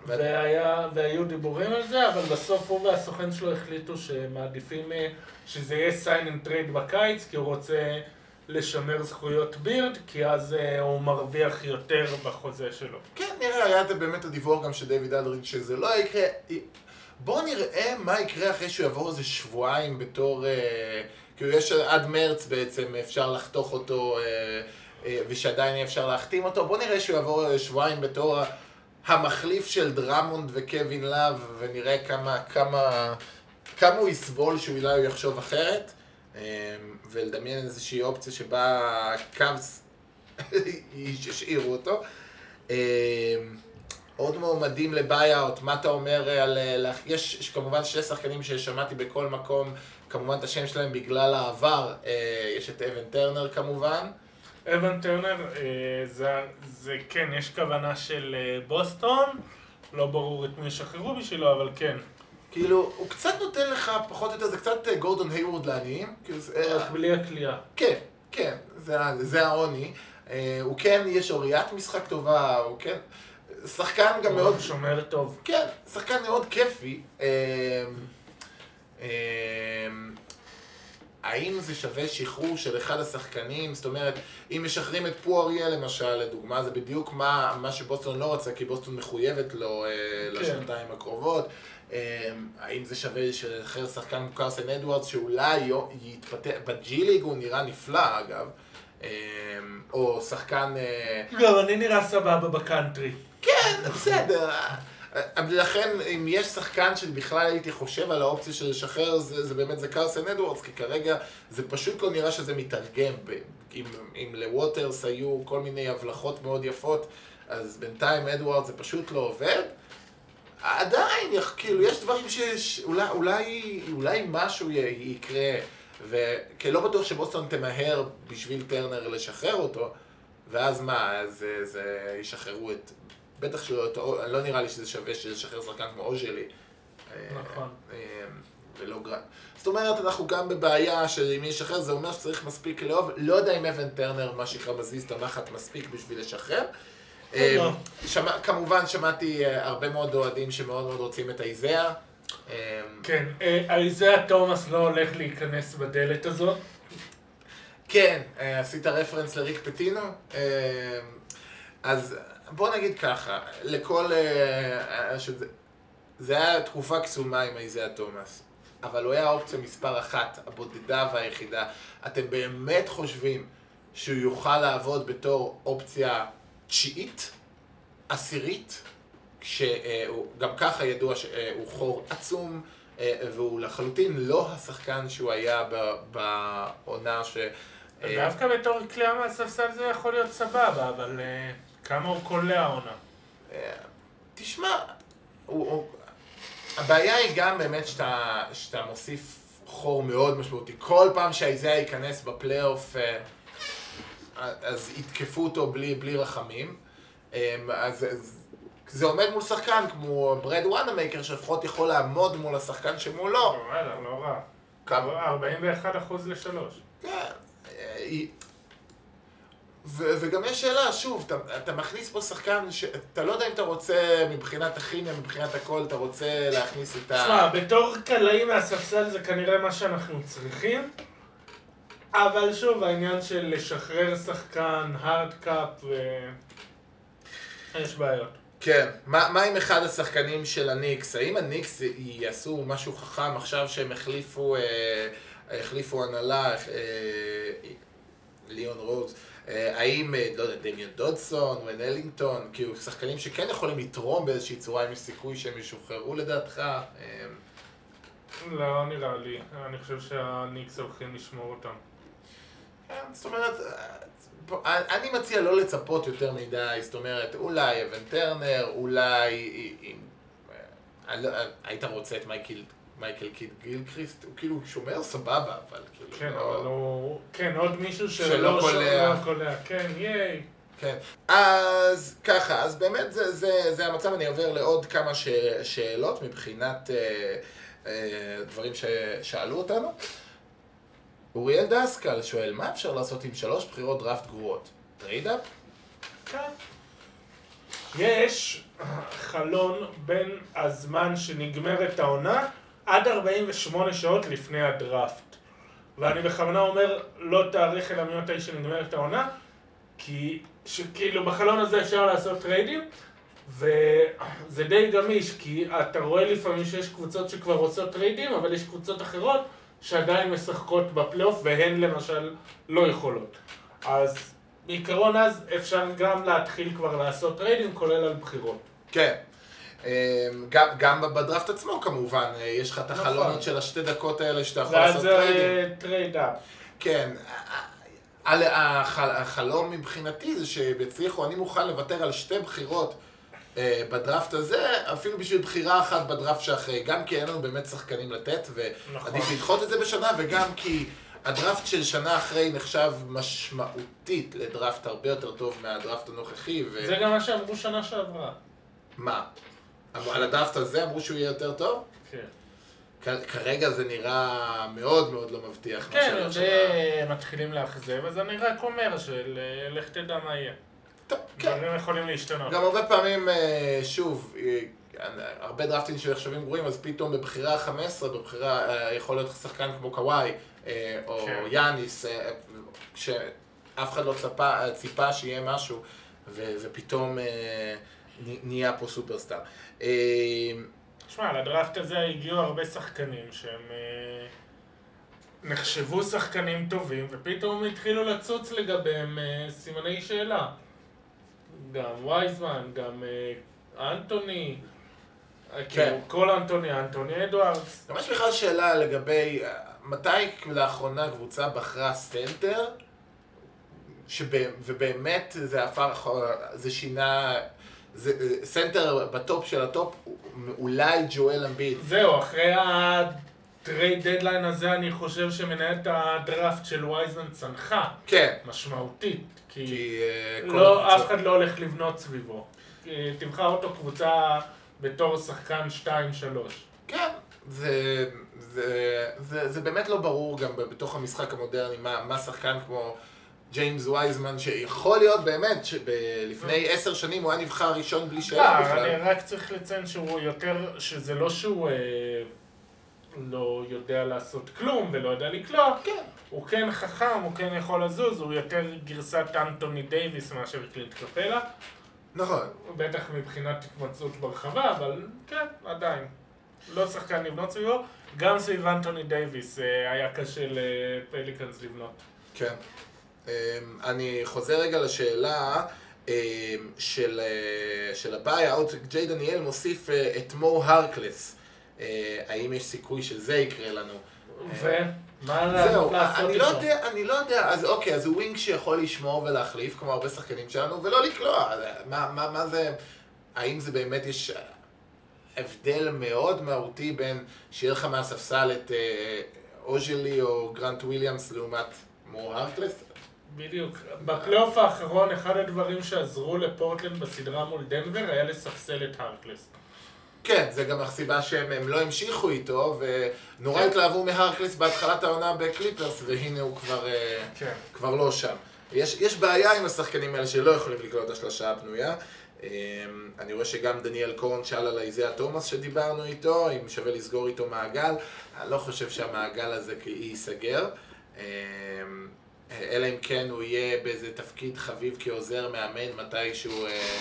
Speaker 2: והיה, והיו דיבורים על זה, אבל בסוף הוא והסוכן שלו החליטו שמעדיפים אה, שזה יהיה sign and trade בקיץ, כי הוא רוצה לשמר זכויות בירד, כי אז אה, הוא מרוויח יותר בחוזה שלו.
Speaker 1: כן, נראה, היה באמת הדיווח גם של דיוויד אלדריד שזה לא יקרה. בואו נראה מה יקרה אחרי שהוא יעבור איזה שבועיים בתור... אה, כאילו יש עד מרץ בעצם אפשר לחתוך אותו אה, אה, ושעדיין יהיה אפשר להחתים אותו. בואו נראה שהוא יעבור שבועיים בתור המחליף של דרמונד וקווין לאב ונראה כמה, כמה, כמה הוא יסבול שאולי הוא יחשוב אחרת. ולדמיין איזושהי אופציה שבה קאבס ישאירו אותו. עוד מועמדים ל buyout, מה אתה אומר על... יש, כמובן שני שחקנים ששמעתי בכל מקום, כמובן את השם שלהם בגלל העבר, אה, יש את אבן טרנר כמובן.
Speaker 2: אבן טרנר, אה, זה, זה כן, יש כוונה של אה, בוסטון, לא ברור את מי ישחררו בשבילו, אבל כן.
Speaker 1: כאילו, הוא קצת נותן לך, פחות או יותר, זה קצת גורדון היוורד לעניים.
Speaker 2: כאילו, רק בלי הכלייה.
Speaker 1: כן, כן, זה, זה העוני. הוא כן, יש אוריית משחק טובה, הוא כן... שחקן גם מאוד...
Speaker 2: שומר טוב.
Speaker 1: כן, שחקן מאוד כיפי. האם זה שווה שחרור של אחד השחקנים? זאת אומרת, אם משחררים את פואריה למשל, לדוגמה, זה בדיוק מה, מה שבוסטון לא רצה, כי בוסטון מחויבת לו אה, כן. לשנתיים הקרובות. אמ, האם זה שווה לשחרר שחקן כמו קרסן אדוארדס, שאולי יתפתח, בג'י ליג הוא נראה נפלא אגב, או שחקן... אה,
Speaker 2: גם אני נראה סבבה בקאנטרי.
Speaker 1: כן, בסדר. לכן, אם יש שחקן שבכלל הייתי חושב על האופציה של לשחרר, זה, זה באמת זה קרסן אדוארדס, כי כרגע זה פשוט לא נראה שזה מתרגם. אם, אם לווטרס היו כל מיני הבלחות מאוד יפות, אז בינתיים אדוארדס זה פשוט לא עובד. עדיין, כאילו, יש דברים שיש, אולי, אולי, אולי משהו יקרה, וכי לא בטוח שבוסטון תמהר בשביל טרנר לשחרר אותו, ואז מה, אז זה ישחררו את בטח שלא, לא נראה לי שזה שווה לשחרר שחקן כמו אוז'לי.
Speaker 2: נכון. אה,
Speaker 1: ולא גרנד. זאת אומרת, אנחנו גם בבעיה של אם ישחרר, זה אומר שצריך מספיק לאהוב. לא יודע אם אבן טרנר, מה שנקרא מזיז את המחט מספיק בשביל לשחרר. אה, לא. שמע, כמובן שמעתי אה, הרבה מאוד אוהדים שמאוד מאוד רוצים את האיזאה.
Speaker 2: כן, האיזאה תומאס לא הולך להיכנס בדלת הזאת.
Speaker 1: כן, עשית רפרנס לריק פטינו. אז בוא נגיד ככה, לכל... אה, אה, זה היה תקופה קסומה עם איזיה תומאס, אבל הוא היה האופציה מספר אחת, הבודדה והיחידה. אתם באמת חושבים שהוא יוכל לעבוד בתור אופציה תשיעית, עשירית, כשהוא גם ככה ידוע שהוא חור עצום, אה, והוא לחלוטין לא השחקן שהוא היה בעונה ש...
Speaker 2: דווקא בתור כליאה מהספסל זה יכול להיות סבבה, אבל... כמה הוא קולע העונה?
Speaker 1: אה, תשמע, הבעיה היא גם באמת שאתה, שאתה מוסיף חור מאוד משמעותי. כל פעם שהאיזיה ייכנס בפלייאוף, אה, אז יתקפו אותו בלי, בלי רחמים. אה, אז, אז זה עומד מול שחקן כמו ברד וואנמייקר, שלפחות יכול לעמוד מול השחקן שמולו.
Speaker 2: וואלה, לא רע. כמה? 41 אחוז לשלוש.
Speaker 1: כן. ו- וגם יש שאלה, שוב, אתה, אתה מכניס פה שחקן שאתה לא יודע אם אתה רוצה מבחינת הכימיה, מבחינת הכל, אתה רוצה להכניס את ה...
Speaker 2: תשמע, בתור קלעי מהספסל זה כנראה מה שאנחנו צריכים, אבל שוב, העניין של לשחרר שחקן, הארד קאפ, ו... יש בעיות.
Speaker 1: כן, מה, מה עם אחד השחקנים של הניקס? האם הניקס יעשו משהו חכם עכשיו שהם החליפו, אה, החליפו הנהלה, אה, ליאון רוז? אה, האם, אה, לא יודע, דמיון דודסון ונלינגטון, כאילו שחקנים שכן יכולים לתרום באיזושהי צורה, אם יש סיכוי שהם ישוחררו לדעתך? אה,
Speaker 2: לא נראה לי, אני חושב שהניקס הולכים לשמור אותם.
Speaker 1: זאת אומרת, אני מציע לא לצפות יותר מדי, זאת אומרת, אולי אבן טרנר, אולי... לא, היית רוצה את מייקל מייקל קיד גילקריסט, הוא כאילו שומר סבבה, אבל כאילו
Speaker 2: כן, לא... אבל הוא... כן, עוד מישהו שלא, קולע. שלא קולע, כן, ייי.
Speaker 1: כן, אז ככה, אז באמת זה, זה, זה המצב, אני עובר לעוד כמה ש, שאלות מבחינת אה, אה, דברים ששאלו אותנו. אוריאל דסקל שואל, מה אפשר לעשות עם שלוש בחירות דראפט גרועות? Trade up?
Speaker 2: כן. יש חלון בין הזמן שנגמרת העונה עד 48 שעות לפני הדראפט. ואני בכוונה אומר לא תאריך אלא ממתי שנגמרת העונה, כי שכאילו בחלון הזה אפשר לעשות טריידים, וזה די גמיש, כי אתה רואה לפעמים שיש קבוצות שכבר עושות טריידים, אבל יש קבוצות אחרות שעדיין משחקות בפלייאוף, והן למשל לא יכולות. אז בעיקרון אז אפשר גם להתחיל כבר לעשות טריידים, כולל על בחירות.
Speaker 1: כן. אמ, גם, גם בדראפט עצמו כמובן, אה, יש לך את
Speaker 2: נכון.
Speaker 1: החלונות של השתי דקות האלה שאתה יכול לעשות
Speaker 2: ואז
Speaker 1: טריידים.
Speaker 2: זה trade up.
Speaker 1: כן, על- החל- החלום מבחינתי זה שיצליחו, אני מוכן לוותר על שתי בחירות אה, בדראפט הזה, אפילו בשביל בחירה אחת בדראפט שאחרי, גם כי אין לנו באמת שחקנים לתת,
Speaker 2: נכון.
Speaker 1: ועדיף לדחות את זה בשנה, וגם כי הדראפט של שנה אחרי נחשב משמעותית לדראפט הרבה יותר טוב מהדראפט הנוכחי, ו...
Speaker 2: זה גם מה שאמרו שנה שעברה.
Speaker 1: מה? על הדראפט הזה אמרו שהוא יהיה יותר טוב?
Speaker 2: כן.
Speaker 1: כרגע זה נראה מאוד מאוד לא מבטיח.
Speaker 2: כן, זה מתחילים לאכזב, אז אני רק אומר של אה, לך תדע מה יהיה.
Speaker 1: טוב, כן.
Speaker 2: דברים יכולים להשתנות.
Speaker 1: גם הרבה פעמים, אה, שוב, אה, הרבה דרפטים שנחשבים גרועים, אז פתאום בבחירה 15, בבחירה, יכול להיות שחקן כמו קוואי, או
Speaker 2: כן.
Speaker 1: יאניס, שאף אחד לא צפה, ציפה שיהיה משהו, ו- ופתאום נהיה פה סופרסטאר. אה,
Speaker 2: תשמע, לדראפט הזה הגיעו הרבה שחקנים שהם אה, נחשבו שחקנים טובים, ופתאום התחילו לצוץ לגביהם אה, סימני שאלה. גם וייזמן, גם אה, אנטוני, אה, כאילו, כל אנטוני, אנטוני אדוארדס.
Speaker 1: יש בכלל שאלה לגבי אה, מתי לאחרונה קבוצה בחרה סנטר, שבא- ובאמת זה הפך, זה שינה, זה, אה, סנטר בטופ של הטופ, אולי ג'ואל אמביד.
Speaker 2: זהו, אחרי ה trade deadline הזה, אני חושב שמנהלת הדראפט של וייזמן צנחה
Speaker 1: כן,
Speaker 2: משמעותית, כי
Speaker 1: כי אה,
Speaker 2: לא, אף אחד לא הולך לבנות סביבו. אה, תבחר אותו קבוצה בתור שחקן 2-3.
Speaker 1: כן, זה, זה, זה, זה באמת לא ברור גם בתוך המשחק המודרני מה, מה שחקן כמו ג'יימס וייזמן, שיכול להיות באמת שלפני עשר שנים הוא היה נבחר ראשון בלי שאלה
Speaker 2: לא,
Speaker 1: בכלל.
Speaker 2: אני רק צריך לציין שהוא יותר, שזה לא שהוא אה, לא יודע לעשות כלום ולא יודע לקלוע,
Speaker 1: כן.
Speaker 2: הוא כן חכם, הוא כן יכול לזוז, הוא יותר גרסת אנטוני דייוויס מאשר קלינט קפלה,
Speaker 1: נכון.
Speaker 2: בטח מבחינת התמצאות ברחבה, אבל כן, עדיין. לא שחקן לבנות סביבו, גם סביב אנטוני דייוויס אה, היה קשה לפליקנס לבנות.
Speaker 1: כן. אמ, אני חוזר רגע לשאלה אמ, של, אה, של ה buyout. ג'יי דניאל מוסיף אה, את מו הרקלס. אה, האם יש סיכוי שזה יקרה לנו?
Speaker 2: ומה
Speaker 1: זהו,
Speaker 2: לעשות
Speaker 1: אני לא? יודע, אני לא יודע, אז אוקיי, אז הוא wing שיכול לשמור ולהחליף, כמו הרבה שחקנים שלנו, ולא לקלוע. מה, מה, מה זה, האם זה באמת יש הבדל מאוד מהותי בין שיהיה לך מהספסל את אוז'לי או גרנט וויליאמס לעומת מו הרקלס?
Speaker 2: בדיוק. בפלייאוף האחרון, אחד הדברים שעזרו לפורטלנד בסדרה מול דנבר היה לספסל את הרקלס.
Speaker 1: כן, זה גם הסיבה שהם הם לא המשיכו איתו, ונורא
Speaker 2: כן.
Speaker 1: התלהבו מהרקלס בהתחלת העונה בקליפרס, והנה הוא כבר... אה,
Speaker 2: כן.
Speaker 1: כבר לא שם. יש, יש בעיה עם השחקנים האלה שלא יכולים לקלוט את השלושה הפנויה. אמ, אני רואה שגם דניאל קורן שאל על איזיה תומאס שדיברנו איתו, אם שווה לסגור איתו מעגל. אני לא חושב שהמעגל הזה ייסגר. אלא אם כן הוא יהיה באיזה תפקיד חביב כעוזר מאמן מתישהו אה,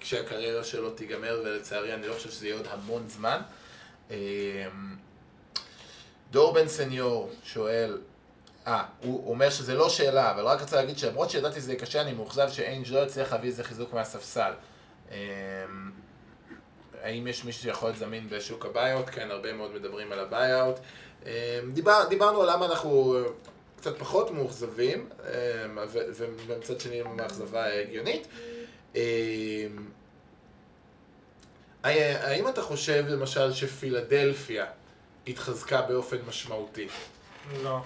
Speaker 1: כשהקריירה שלו תיגמר, ולצערי אני לא חושב שזה יהיה עוד המון זמן. אמ, דור בן סניור שואל, אה, הוא אומר שזה לא שאלה, אבל רק רוצה להגיד שלמרות שידעתי שזה קשה, אני מאוכזב שאיינג' לא הצליח להביא איזה חיזוק מהספסל. אמ, האם יש מישהו שיכול להיות זמין בשוק ה buyout? כן, הרבה מאוד מדברים על ה buyout. אמ, דיבר, דיברנו על למה אנחנו אה, קצת פחות מאוכזבים, אמ, ומצד שני מאכזבה הגיונית. אמ, האם אתה חושב למשל שפילדלפיה התחזקה באופן משמעותי?
Speaker 2: לא.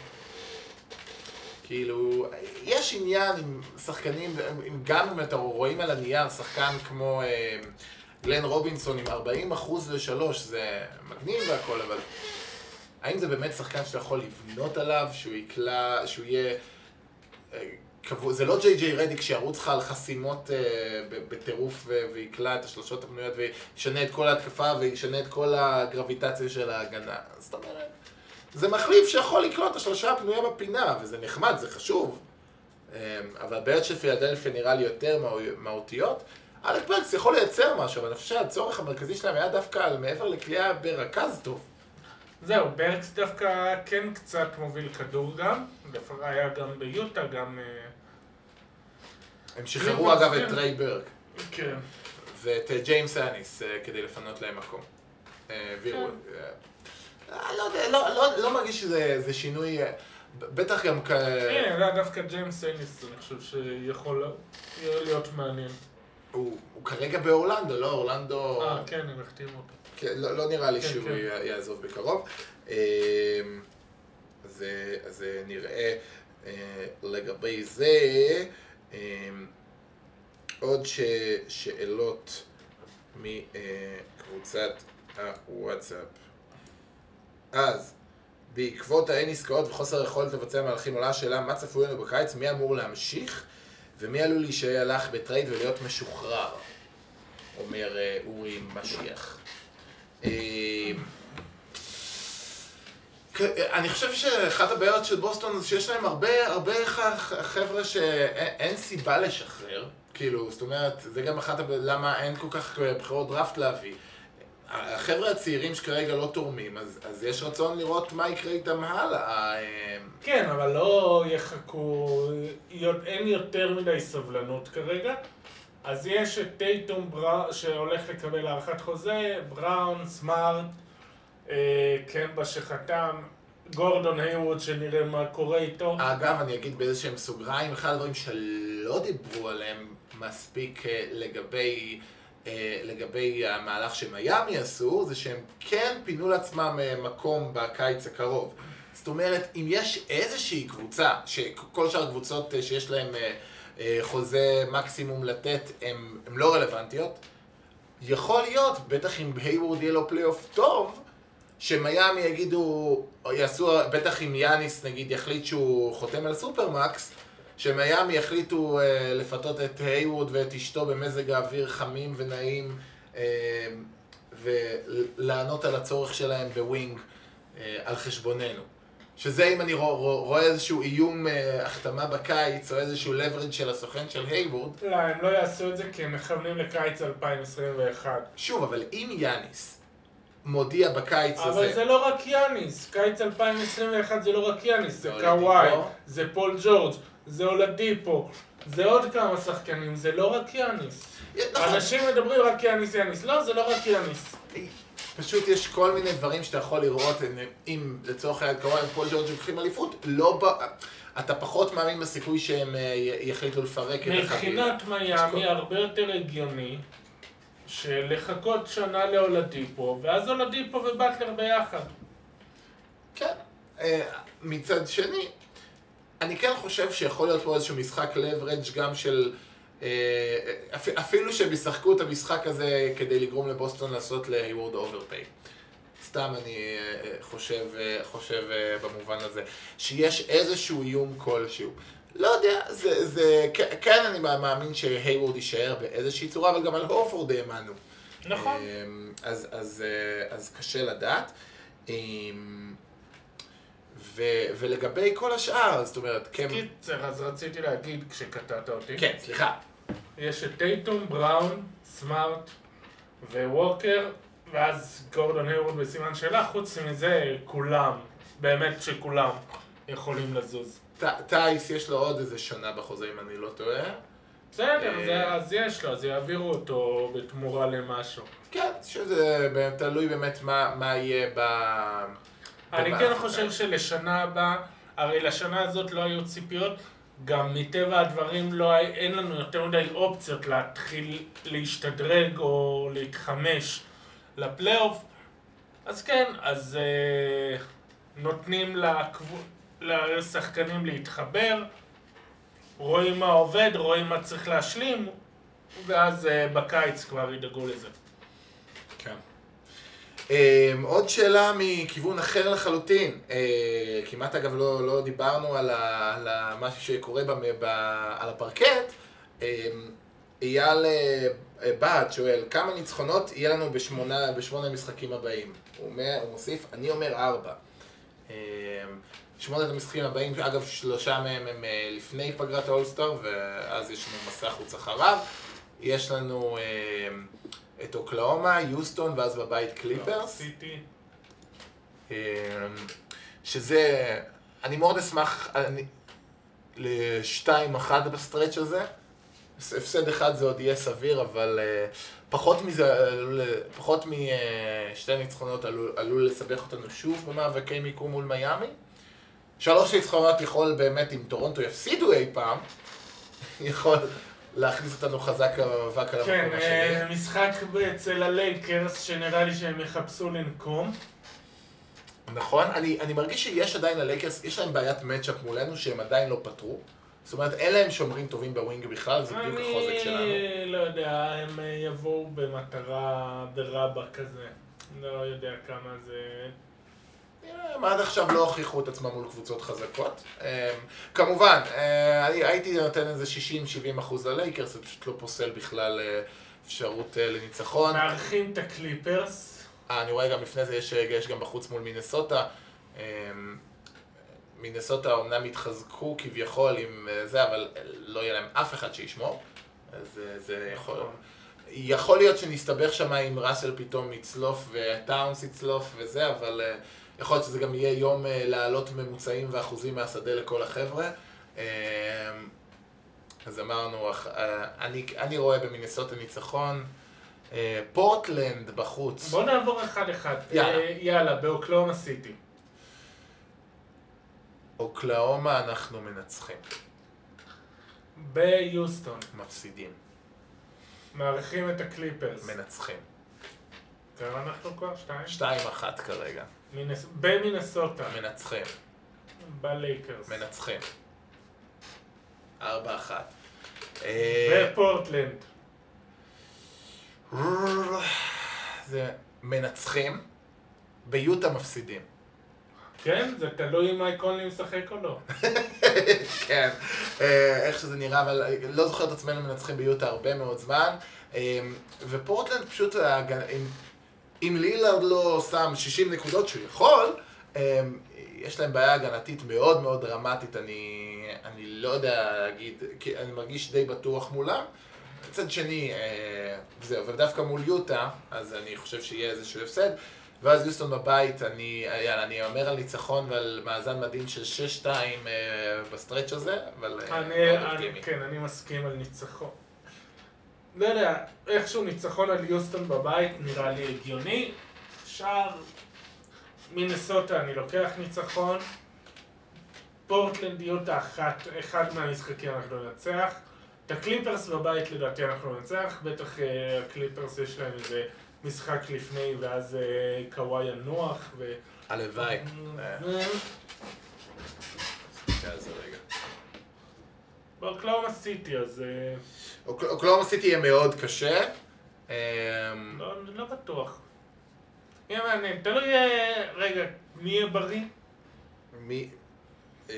Speaker 1: כאילו, יש עניין עם שחקנים, עם- גם אם אתה רואים על הנייר שחקן כמו אה, גלן רובינסון עם 40 אחוז לשלוש, זה מגניב והכל, אבל האם זה באמת שחקן שאתה יכול לבנות עליו, שהוא יקלע, שהוא יהיה... אה, קבוע, זה לא ג'יי ג'יי רדיק שירוץ לך על חסימות אה, בטירוף ו- ויקלע את השלושות הפנויות וישנה את כל ההתקפה וישנה את כל הגרביטציה של ההגנה. זאת אומרת, זה מחליף שיכול לקלוט את השלושה הפנויה בפינה, וזה נחמד, זה חשוב. אמ, אבל הבעיות של פילדלפיה נראה לי יותר מהו- מהותיות. אלק ברקס יכול לייצר משהו, אבל אני חושב שהצורך המרכזי שלהם היה דווקא על מעבר לקליעה ברכז טוב.
Speaker 2: זהו, ברקס דווקא כן קצת מוביל כדור גם, היה גם ביוטה, גם... אה,
Speaker 1: הם שחררו אגב את
Speaker 2: כן.
Speaker 1: טריי ברק
Speaker 2: כן.
Speaker 1: ואת אה, ג'יימס אניס אה, כדי לפנות להם מקום.
Speaker 2: כן.
Speaker 1: לא לא- לא- לא מרגיש שזה זה שינוי, בטח גם כ...
Speaker 2: הנה, זה דווקא ג'יימס אייניס, אני חושב שיכול להיות מעניין.
Speaker 1: הוא כרגע באורלנדו, לא? אורלנדו...
Speaker 2: אה, כן, הם החתימו אותו.
Speaker 1: כן, לא, לא נראה לי
Speaker 2: כן,
Speaker 1: שהוא
Speaker 2: כן.
Speaker 1: יעזוב בקרוב. אה, אז אה, אז אה, נראה אה, לגבי זה עוד ש, שאלות מקבוצת הוואטסאפ. אז, בעקבות האין עסקאות וחוסר היכולת לבצע מהלכים עולה השאלה מה צפוי לנו בקיץ, מי אמור להמשיך ומי עלול להישאר הלך בטרייד ולהיות משוחרר, אומר אורי משיח. אה, אני חושב שאחת הבעיות של בוסטון זה שיש להם הרבה, הרבה חבר'ה שאין סיבה לשחרר. כאילו, זאת אומרת, זה גם אחת הבעיות, למה אין כל כך בחירות דראפט להביא. החבר'ה הצעירים שכרגע לא תורמים, אז, אז יש רצון לראות מה יקרה איתם הלאה. אה,
Speaker 2: כן, אבל לא יחכו, אין יותר מדי סבלנות כרגע. אז יש את טייטום בראון, שהולך לקבל הארכת חוזה, בראון, סמארט, אה, קמבה שחתם, גורדון היווד שנראה מה קורה איתו.
Speaker 1: אגב, אני אגיד באיזה שהם סוגריים, אחד הדברים שלא דיברו עליהם מספיק אה, לגבי, אה, לגבי המהלך שמיאמי עשו, זה שהם כן פינו לעצמם אה, מקום בקיץ הקרוב. זאת אומרת, אם יש איזושהי קבוצה, שכל שאר הקבוצות אה, שיש אה, אה, חוזה מקסימום לתת, הן לא רלוונטיות, יכול להיות, בטח אם היוורד יהיה לו פלייאוף טוב, שמיאמי יגידו, או יעשו, בטח אם יאניס נגיד יחליט שהוא חותם על supermax, שמיאמי יחליטו אה, לפתות את היוורד ואת אשתו במזג האוויר חמים ונעים אה, ולענות על הצורך שלהם ב wing אה, על חשבוננו. שזה אם אני רוא, רוא, רואה איזשהו איום אה, החתמה בקיץ או איזשהו leverage של הסוכן של היוורד,
Speaker 2: לא, הם לא יעשו את זה כי הם מכוונים לקיץ 2021.
Speaker 1: שוב, אבל אם יאניס מודיע בקיץ הזה...
Speaker 2: אבל זה לא רק יאניס, קיץ 2021 זה לא רק יאניס, זה
Speaker 1: זה
Speaker 2: קוואי. זה פול ג'ורג', זה אולדיפו, זה עוד כמה שחקנים, זה לא רק יאניס.
Speaker 1: נכון.
Speaker 2: אנשים מדברים רק יאניס יאניס, לא, זה לא רק יאניס.
Speaker 1: פשוט יש כל מיני דברים שאתה יכול לראות, אם לצורך העניין קוואי ופול ג'ורג' לוקחים אליפות, לא ב... אתה פחות מאמין בסיכוי שהם אה, יחליטו לפרק את החבילה.
Speaker 2: מבחינת מיאמי הרבה יותר הגיוני שלחכות שנה לאולדיפו, ואז אולדיפו ובטלר ביחד.
Speaker 1: כן. אה, מצד שני, אני כן חושב שיכול להיות פה איזשהו משחק leverage גם של... אה, אפ- אפילו שהם ישחקו את המשחק הזה כדי לגרום לבוסטון לעשות להיוורד overpay. סתם אני אה, אה, חושב, חושב במובן הזה, שיש איזשהו איום כלשהו. לא יודע, זה, זה, כן- כן אני מאמין שהיוורד יישאר באיזושהי צורה, אבל גם על הורפורד האמנו.
Speaker 2: נכון.
Speaker 1: אז, אז, אז קשה לדעת. ו, ולגבי כל השאר, זאת אומרת, כן,
Speaker 2: קיצר, אז רציתי להגיד כשקטעת אותי.
Speaker 1: כן, סליחה.
Speaker 2: יש את טייטום, בראון, סמארט וווקר, ואז גורדון היורד בסימן שאלה, חוץ מזה כולם, באמת שכולם יכולים לזוז.
Speaker 1: טייס יש לו עוד איזה שנה בחוזה, אם אני לא טועה.
Speaker 2: בסדר,
Speaker 1: אה.
Speaker 2: אז יש לו, אז יעבירו אותו בתמורה למשהו.
Speaker 1: כן, שזה תלוי באמת מה, יהיה ב...
Speaker 2: אני כן חושב שלשנה הבאה, הרי לשנה הזאת לא היו ציפיות, גם מטבע הדברים לא, אין לנו יותר מדי אופציות להתחיל להשתדרג או להתחמש לפלייאוף. אז כן, אז אה, נותנים. לשחקנים להתחבר, רואים מה עובד, רואים מה צריך להשלים, ואז אה, בקיץ כבר ידאגו לזה.
Speaker 1: Um, עוד שאלה מכיוון אחר לחלוטין. Uh, כמעט אגב לא, לא דיברנו על, ה, על ה, משהו שקורה במ, ב, על הפרקט. Um, אייל uh, בהט שואל, כמה ניצחונות יהיה לנו בשמונה, בשמונה המשחקים הבאים? הוא, אומר, הוא מוסיף, אני אומר ארבע. Um, שמונת המשחקים הבאים, אגב שלושה מהם הם uh, לפני פגרת האולסטאר, ואז יש לנו מסע חוץ אחריו. יש לנו אה, את אוקלאומה, יוסטון, ואז בבית קליפרס.
Speaker 2: סיטי.
Speaker 1: אה, שזה, אני מאוד אשמח אני- לשתיים אחת ב stretch הזה. הפסד אחד זה עוד יהיה סביר, אבל אה, פחות מזה, פחות משתי ניצחונות עלול, עלול לסבך אותנו שוב במאבקי מיקום מול מיאמי. שלוש ניצחונות יכול באמת, אם טורונטו יפסידו אי פעם, יכול להכניס אותנו חזק למאבק על
Speaker 2: כן,
Speaker 1: המקום
Speaker 2: אה,
Speaker 1: השני.
Speaker 2: משחק אצל הלייקרס, שנראה לי שהם יחפשו לנקום.
Speaker 1: נכון, אני, אני מרגיש שיש עדיין ללייקרס, יש להם בעיית matchup מולנו שהם עדיין לא פתרו. זאת אומרת, אין להם שומרים טובים ב wing בכלל, זה בדיוק החוזק שלנו.
Speaker 2: אני לא יודע, הם אה, יבואו במטרה דרבה כזה. לא יודע כמה זה...
Speaker 1: הם עד עכשיו לא הוכיחו את עצמם מול קבוצות חזקות. אה, כמובן, אה, הייתי נותן איזה 60-70 אחוז ללייקרס, זה פשוט לא פוסל בכלל אה, אפשרות אה, לניצחון.
Speaker 2: מארחים את הקליפרס.
Speaker 1: אה, אני רואה גם לפני זה, יש, יש גם בחוץ מול מינסוטה. אה, מינסוטה אומנם התחזקו כביכול עם זה, אבל לא יהיה להם אף אחד שישמור. אז זה יכול...
Speaker 2: נכון.
Speaker 1: יכול להיות שנסתבך שם אם ראסל פתאום יצלוף וטאונס יצלוף וזה, אבל אה, יכול להיות שזה גם יהיה יום אה, להעלות ממוצעים ואחוזים מהשדה לכל החבר'ה. אה, אז אמרנו, אה, אני, אני רואה במינסוטה ניצחון. פורטלנד בחוץ.
Speaker 2: בוא נעבור אחד-אחד.
Speaker 1: יאללה.
Speaker 2: יאללה, באוקלאומה סיטי.
Speaker 1: אוקלאומה אנחנו מנצחים,
Speaker 2: ביוסטון.
Speaker 1: מפסידים,
Speaker 2: מארחים את הקליפרס.
Speaker 1: מנצחים.
Speaker 2: כמה אנחנו כבר? שתיים?
Speaker 1: שתיים אחת כרגע,
Speaker 2: מינס- במינסוטה.
Speaker 1: מנצחים,
Speaker 2: בלייקרס.
Speaker 1: מנצחים. ארבע אחת. אה,
Speaker 2: בפורטלנד.
Speaker 1: זה מנצחים, ביוטה מפסידים.
Speaker 2: כן? זה תלוי אם מייק קונלי משחק או לא.
Speaker 1: כן, אה, איך שזה נראה, אבל לא זוכר את עצמנו מנצחים ביוטה הרבה מאוד זמן. אה, ופורטלנד פשוט, אם, לילארד לא שם 60 נקודות שהוא יכול, אה, יש להם בעיה הגנתית מאוד מאוד דרמטית, אני, אני לא יודע להגיד, כי אני מרגיש די בטוח מולם. מצד שני, אה, זהו, ודווקא מול יוטה, אז אני חושב שיהיה איזשהו הפסד. ואז יוסטון בבית, אני, יאללה, אני אומר על ניצחון ועל מאזן מדהים של 6-2 אה, ב stretch הזה, אבל אה,
Speaker 2: אני, אני. כן, אני מסכים על ניצחון. לא יודע, איכשהו ניצחון על יוסטון בבית נראה לי הגיוני. שער מינסוטה אני לוקח ניצחון. פורטלנד יוטה אחת, אחד מהמשחקים אנחנו ננצח. את הקליפרס בבית לדעתי אנחנו ננצח, בטח אה, הקליפרס יש להם איזה משחק לפני ואז אה, קוואי ינוח ו...
Speaker 1: הלוואי. אה, רגע.
Speaker 2: באוקלאומה סיטי אז
Speaker 1: אוקלאומה סיטי יהיה מאוד קשה. אה,
Speaker 2: לא, לא בטוח. יהיה מעניין, תלוי, אה, רגע, מי יהיה בריא?
Speaker 1: מי... אה,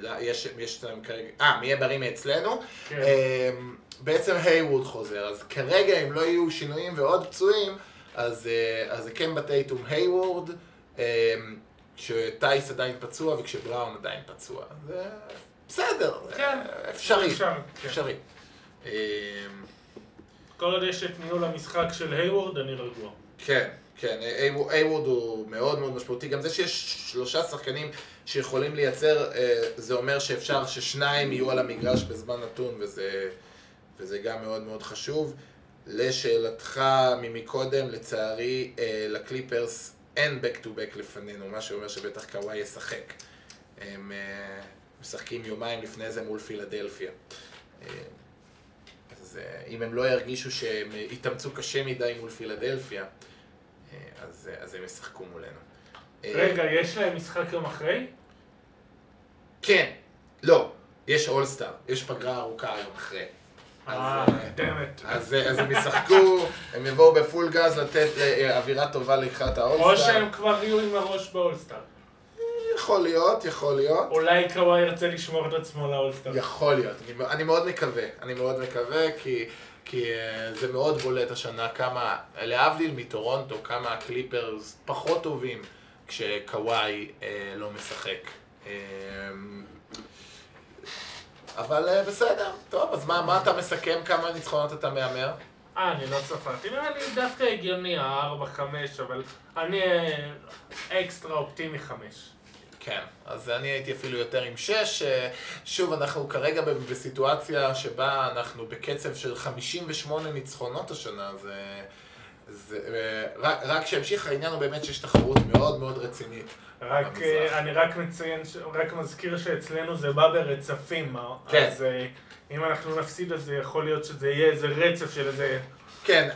Speaker 1: לא, יש להם כרגע... אה, מי יהיה בריא מאצלנו?
Speaker 2: כן.
Speaker 1: אמ, בעצם היווד חוזר, אז כרגע אם לא יהיו שינויים ועוד פצועים, אז, אה, זה כן בטייטום היוורד, אמ, כשטייס עדיין פצוע וכשבראון עדיין פצוע. זה בסדר,
Speaker 2: כן.
Speaker 1: אה, אפשרי,
Speaker 2: אפשר, כן.
Speaker 1: אפשרי. אמ,
Speaker 2: כל עוד יש את ניהול המשחק של היוורד, אני רגוע.
Speaker 1: כן, כן, היוורד הוא מאוד מאוד משמעותי. גם זה שיש שלושה שחקנים שיכולים לייצר, אה, זה אומר שאפשר ששניים יהיו על המגרש בזמן נתון, וזה, וזה גם מאוד מאוד חשוב. לשאלתך ממקודם, לצערי, אה, לקליפרס אין back to back לפנינו, מה שאומר שבטח קוואי ישחק. הם אה, משחקים יומיים לפני זה מול פילדלפיה. אה, אז אה, אם הם לא ירגישו שהם אה, יתאמצו קשה מדי מול פילדלפיה, אה, אז, אה, אז הם ישחקו מולנו. אה,
Speaker 2: רגע, יש להם משחק יום אחרי?
Speaker 1: כן, לא, יש אולסטאר, יש פגרה ארוכה היום אחרי. אז,
Speaker 2: אה,
Speaker 1: אה,
Speaker 2: דמת.
Speaker 1: אז, אה, אז הם ישחקו, הם יבואו בפול גז לתת אה, אווירה טובה לקראת
Speaker 2: או
Speaker 1: האולסטאר.
Speaker 2: שהם כבר יהיו עם הראש באולסטאר.
Speaker 1: יכול להיות, יכול להיות.
Speaker 2: אולי קוואי ירצה לשמור את עצמו לאולסטאר.
Speaker 1: יכול להיות, אני, אני מאוד מקווה, אני מאוד מקווה כי, כי uh, זה מאוד בולט השנה כמה, להבדיל מטורונטו, כמה הקליפרס פחות טובים כשקוואי uh, לא משחק. Um, אבל אה, בסדר. טוב, אז מה, מה אתה מסכם? כמה ניצחונות אתה מהמר?
Speaker 2: אה, אני לא ספרתי. נראה לי דווקא הגיוני, הארבע, חמש, אבל אני אה, אקסטרה אופטימי חמש.
Speaker 1: כן, אז אני הייתי אפילו יותר עם שש. אה, שוב, אנחנו כרגע בסיטואציה שבה אנחנו בקצב של 58 ניצחונות השנה, זה... זה אה, רק, רק שימשיך, העניין הוא באמת שיש תחרות מאוד מאוד רצינית.
Speaker 2: רק,
Speaker 1: במזרח.
Speaker 2: אה, אני רק מציין, רק מזכיר שאצלנו זה בא ברצפים?
Speaker 1: כן.
Speaker 2: אז אם אנחנו נפסיד אז יכול להיות שזה יהיה איזה רצף של איזה
Speaker 1: כן,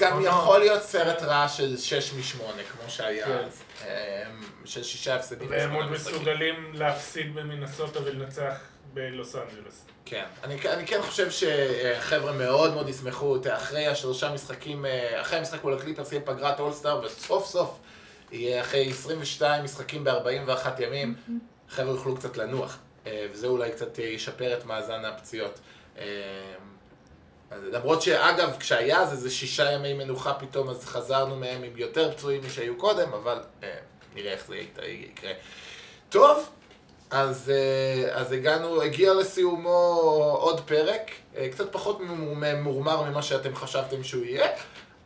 Speaker 1: גם. יכול להיות סרט רע של 6 מ-8, כמו שהיה
Speaker 2: כן.
Speaker 1: אז. אה, של שישה הפסדים.
Speaker 2: והם עוד. מסוגלים להפסיד במינסוטה ולנצח בלוס אנג'לס.
Speaker 1: כן, אני, אני כן חושב שחבר'ה מאוד מאוד ישמחו, אחרי השלושה משחקים, אה, אחרי המשחק מול הקליפרס יהיה פגרת אולסטאר, וסוף סוף יהיה אחרי 22 משחקים ב-41 ימים, חבר'ה יוכלו קצת לנוח, אה, וזה אולי קצת אה, ישפר את מאזן הפציעות. למרות שאגב, כשהיה אז איזה שישה ימי מנוחה פתאום, אז חזרנו מהם עם יותר פצועים משהיו קודם, אבל אה, נראה איך זה יקרה. טוב, אז, אה, אז הגענו, הגיע לסיומו עוד פרק, אה, קצת פחות ממורמר ממה שאתם חשבתם שהוא יהיה,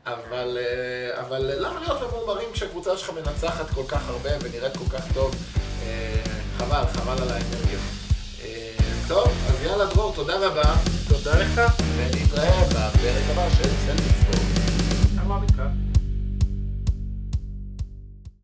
Speaker 1: אבל, אה, אבל למה להיות ממורמרים כשהקבוצה שלך מנצחת כל כך הרבה ונראית כל כך טוב? אה, חבל, חבל על האנרגיות. טוב, אז יאללה דרור, תודה רבה.
Speaker 2: תודה לך.
Speaker 1: ונתראה בפרק הבא של סנדוויץ' ספורט.